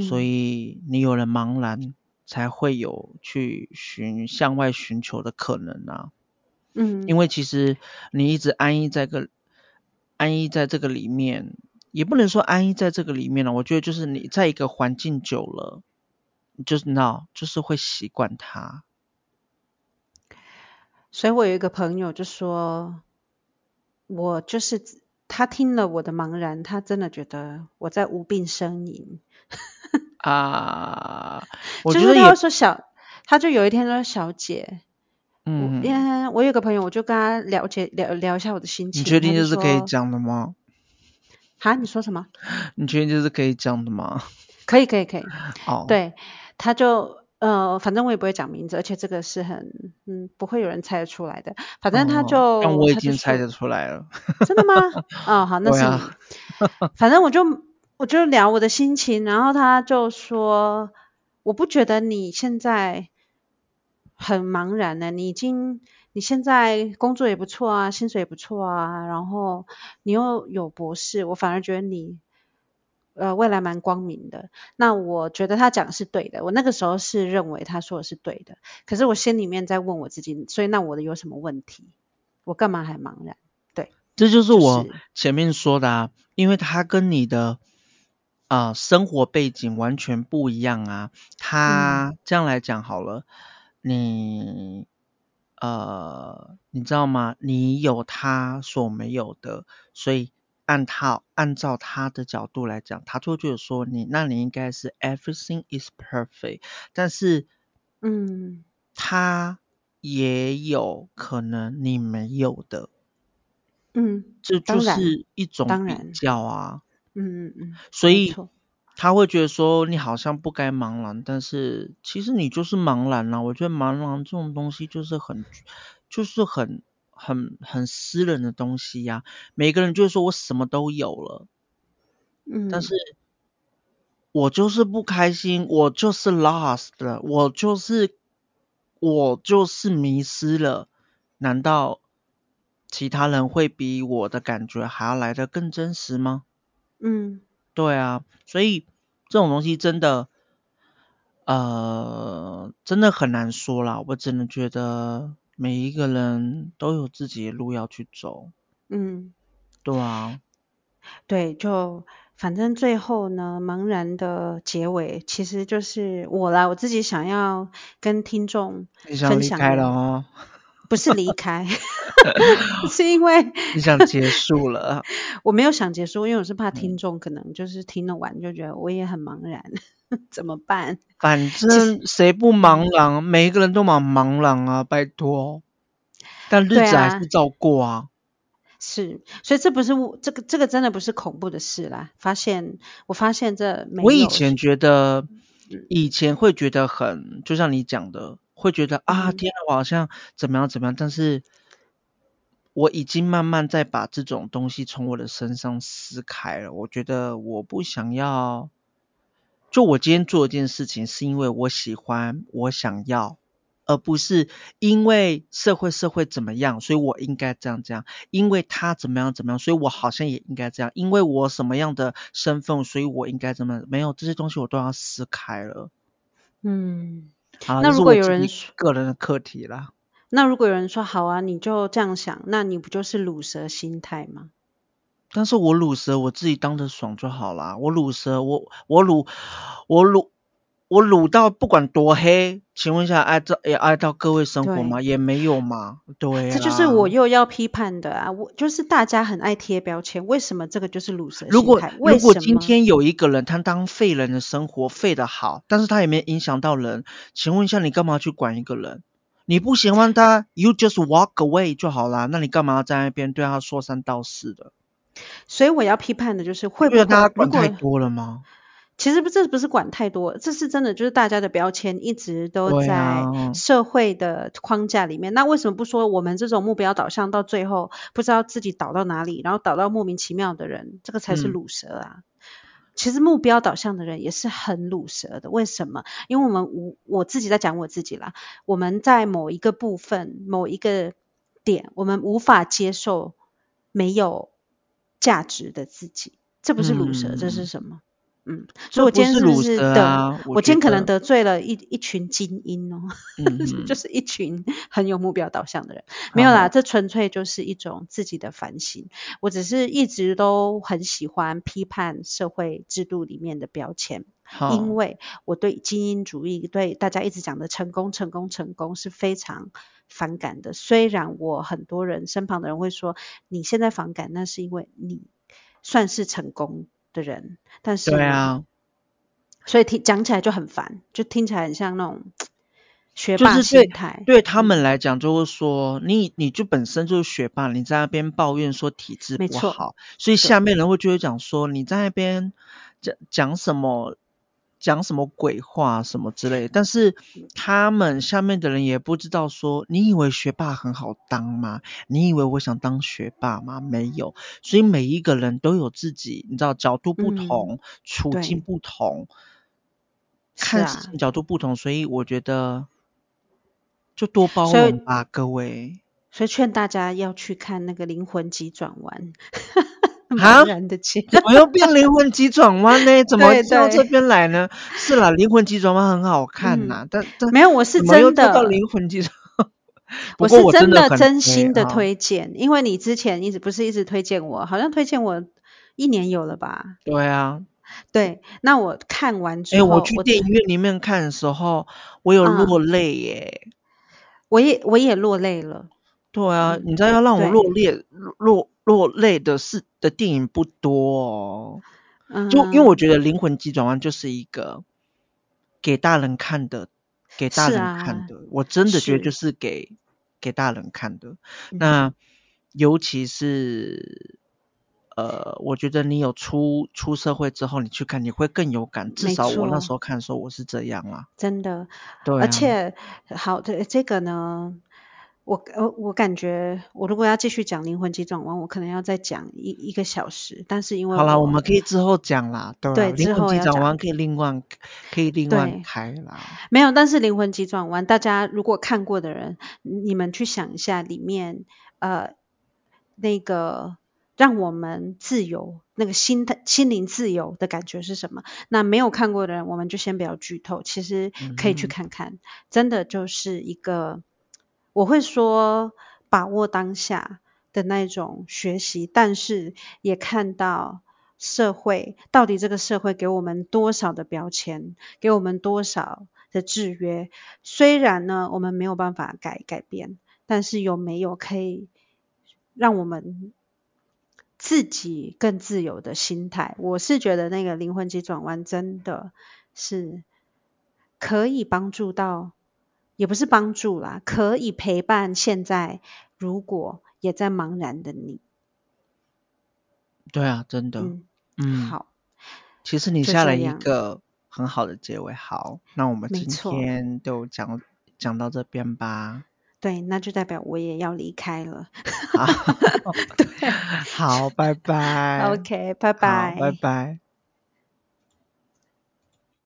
所以你有了茫然，才会有去寻向外寻求的可能啊。嗯，因为其实你一直安逸在个安逸在这个里面，也不能说安逸在这个里面了。我觉得就是你在一个环境久了，就是那，就是会习惯它。所以我有一个朋友就说，我就是他听了我的茫然，他真的觉得我在无病呻吟。啊，我觉得他会说小，他就有一天说小姐，嗯，因为我有个朋友，我就跟他了解聊聊一下我的心情。你确定这是可以讲的吗？啊，你说什么？你确定这是可以讲的吗？可以，可以，可以。哦，对，他就呃，反正我也不会讲名字，而且这个是很嗯，不会有人猜得出来的。反正他就，哦、但我已经猜得出来了。真的吗？哦，好，那是你。啊、反正我就。我就聊我的心情，然后他就说：“我不觉得你现在很茫然呢，你已经你现在工作也不错啊，薪水也不错啊，然后你又有博士，我反而觉得你呃未来蛮光明的。那我觉得他讲的是对的，我那个时候是认为他说的是对的，可是我心里面在问我自己，所以那我的有什么问题？我干嘛还茫然？对，这就是我前面说的啊，就是、因为他跟你的。”啊、呃，生活背景完全不一样啊。他这样来讲好了，嗯、你呃，你知道吗？你有他所没有的，所以按他按照他的角度来讲，他就觉得说你，那你应该是 everything is perfect。但是，嗯，他也有可能你没有的，嗯，这就是一种比较啊。嗯嗯嗯，所以他会觉得说你好像不该茫然，但是其实你就是茫然了、啊。我觉得茫然这种东西就是很，就是很很很私人的东西呀、啊。每个人就是说我什么都有了，嗯，但是我就是不开心，我就是 lost 了，我就是我就是迷失了。难道其他人会比我的感觉还要来得更真实吗？嗯，对啊，所以这种东西真的，呃，真的很难说啦。我只能觉得每一个人都有自己的路要去走。嗯，对啊，对，就反正最后呢，茫然的结尾其实就是我啦，我自己想要跟听众分享。你想离开了哦？不是离开，是因为你想结束了。我没有想结束，因为我是怕听众可能就是听了完就觉得我也很茫然，怎么办？反正谁不茫然？每一个人都蛮茫然啊，拜托。但日子还是照过啊。啊是，所以这不是这个这个真的不是恐怖的事啦。发现我发现这没有，我以前觉得，以前会觉得很，就像你讲的。会觉得啊，天啊，我好像怎么样怎么样，但是我已经慢慢在把这种东西从我的身上撕开了。我觉得我不想要，就我今天做一件事情，是因为我喜欢，我想要，而不是因为社会社会怎么样，所以我应该这样这样，因为他怎么样怎么样，所以我好像也应该这样，因为我什么样的身份，所以我应该怎么样，没有这些东西我都要撕开了。嗯。好，那如果有人个人的课题啦，那如果有人说好啊，你就这样想，那你不就是鲁蛇心态吗？但是我卤蛇，我自己当着爽就好啦。我卤蛇，我我卤我卤我卤到不管多黑，请问一下，爱到也爱到各位生活吗？也没有嘛。对，这就是我又要批判的啊！我就是大家很爱贴标签，为什么这个就是卤蛇？如果如果今天有一个人他当废人的生活废得好，但是他也没影响到人，请问一下，你干嘛去管一个人？你不喜欢他，you just walk away 就好啦。那你干嘛要在那边对他说三道四的？所以我要批判的就是会不会大家管太多了吗？其实不，这不是管太多，这是真的，就是大家的标签一直都在社会的框架里面。啊、那为什么不说我们这种目标导向到最后不知道自己导到哪里，然后导到莫名其妙的人，这个才是鲁蛇啊？嗯其实目标导向的人也是很鲁蛇的，为什么？因为我们无我自己在讲我自己啦，我们在某一个部分、某一个点，我们无法接受没有价值的自己，这不是卤蛇，嗯、这是什么？嗯，所以我今天是不是得？啊、我，我今天可能得罪了一一群精英哦，嗯、就是一群很有目标导向的人。没有啦，这纯粹就是一种自己的反省。我只是一直都很喜欢批判社会制度里面的标签，因为我对精英主义，对大家一直讲的成功、成功、成功是非常反感的。虽然我很多人身旁的人会说，你现在反感，那是因为你算是成功的人，但是对啊，所以听讲起来就很烦，就听起来很像那种学霸心态。对，他们来讲，就是说你你就本身就是学霸，你在那边抱怨说体质不好，所以下面人会就会讲说你在那边讲讲什么。讲什么鬼话什么之类，但是他们下面的人也不知道说，你以为学霸很好当吗？你以为我想当学霸吗？没有，所以每一个人都有自己，你知道角度不同，嗯、处境不同，看事情角度不同，所以我觉得就多包容吧，各位。所以劝大家要去看那个灵魂急转弯。茫然的情，我又变灵魂急转弯呢？怎么到这边来呢？是啦，灵魂急转弯很好看呐、啊嗯，但但没有，我是真的到灵魂急转弯，我是真的真心的推荐，因为你之前一直不是一直推荐我，好像推荐我一年有了吧？对啊，对，那我看完之后，哎，我去电影院里面看的时候，我有落泪耶，嗯、我也我也落泪了。对啊，你知道要让我落泪落落泪的事的电影不多哦，嗯、就因为我觉得《灵魂急转弯》就是一个给大人看的，给大人看的，啊、我真的觉得就是给是给大人看的。那尤其是呃，我觉得你有出出社会之后，你去看你会更有感。至少我那时候看的时候我是这样啊，真的。对、啊，而且好的这个呢。我我我感觉，我如果要继续讲灵魂急转弯，我可能要再讲一一个小时。但是因为好了，我们可以之后讲啦，对，对，灵魂急转弯可以另外可以另外开啦。没有，但是灵魂急转弯，大家如果看过的人，你们去想一下里面呃那个让我们自由那个心的心灵自由的感觉是什么？那没有看过的人，我们就先不要剧透，其实可以去看看，嗯、真的就是一个。我会说把握当下的那种学习，但是也看到社会到底这个社会给我们多少的标签，给我们多少的制约。虽然呢，我们没有办法改改变，但是有没有可以让我们自己更自由的心态？我是觉得那个灵魂急转弯真的是可以帮助到。也不是帮助啦，可以陪伴现在如果也在茫然的你。对啊，真的。嗯，嗯好。其实你下了一个很好的结尾。好，那我们今天就讲讲到这边吧。对，那就代表我也要离开了。好，对，好，拜拜。OK，拜拜，拜拜。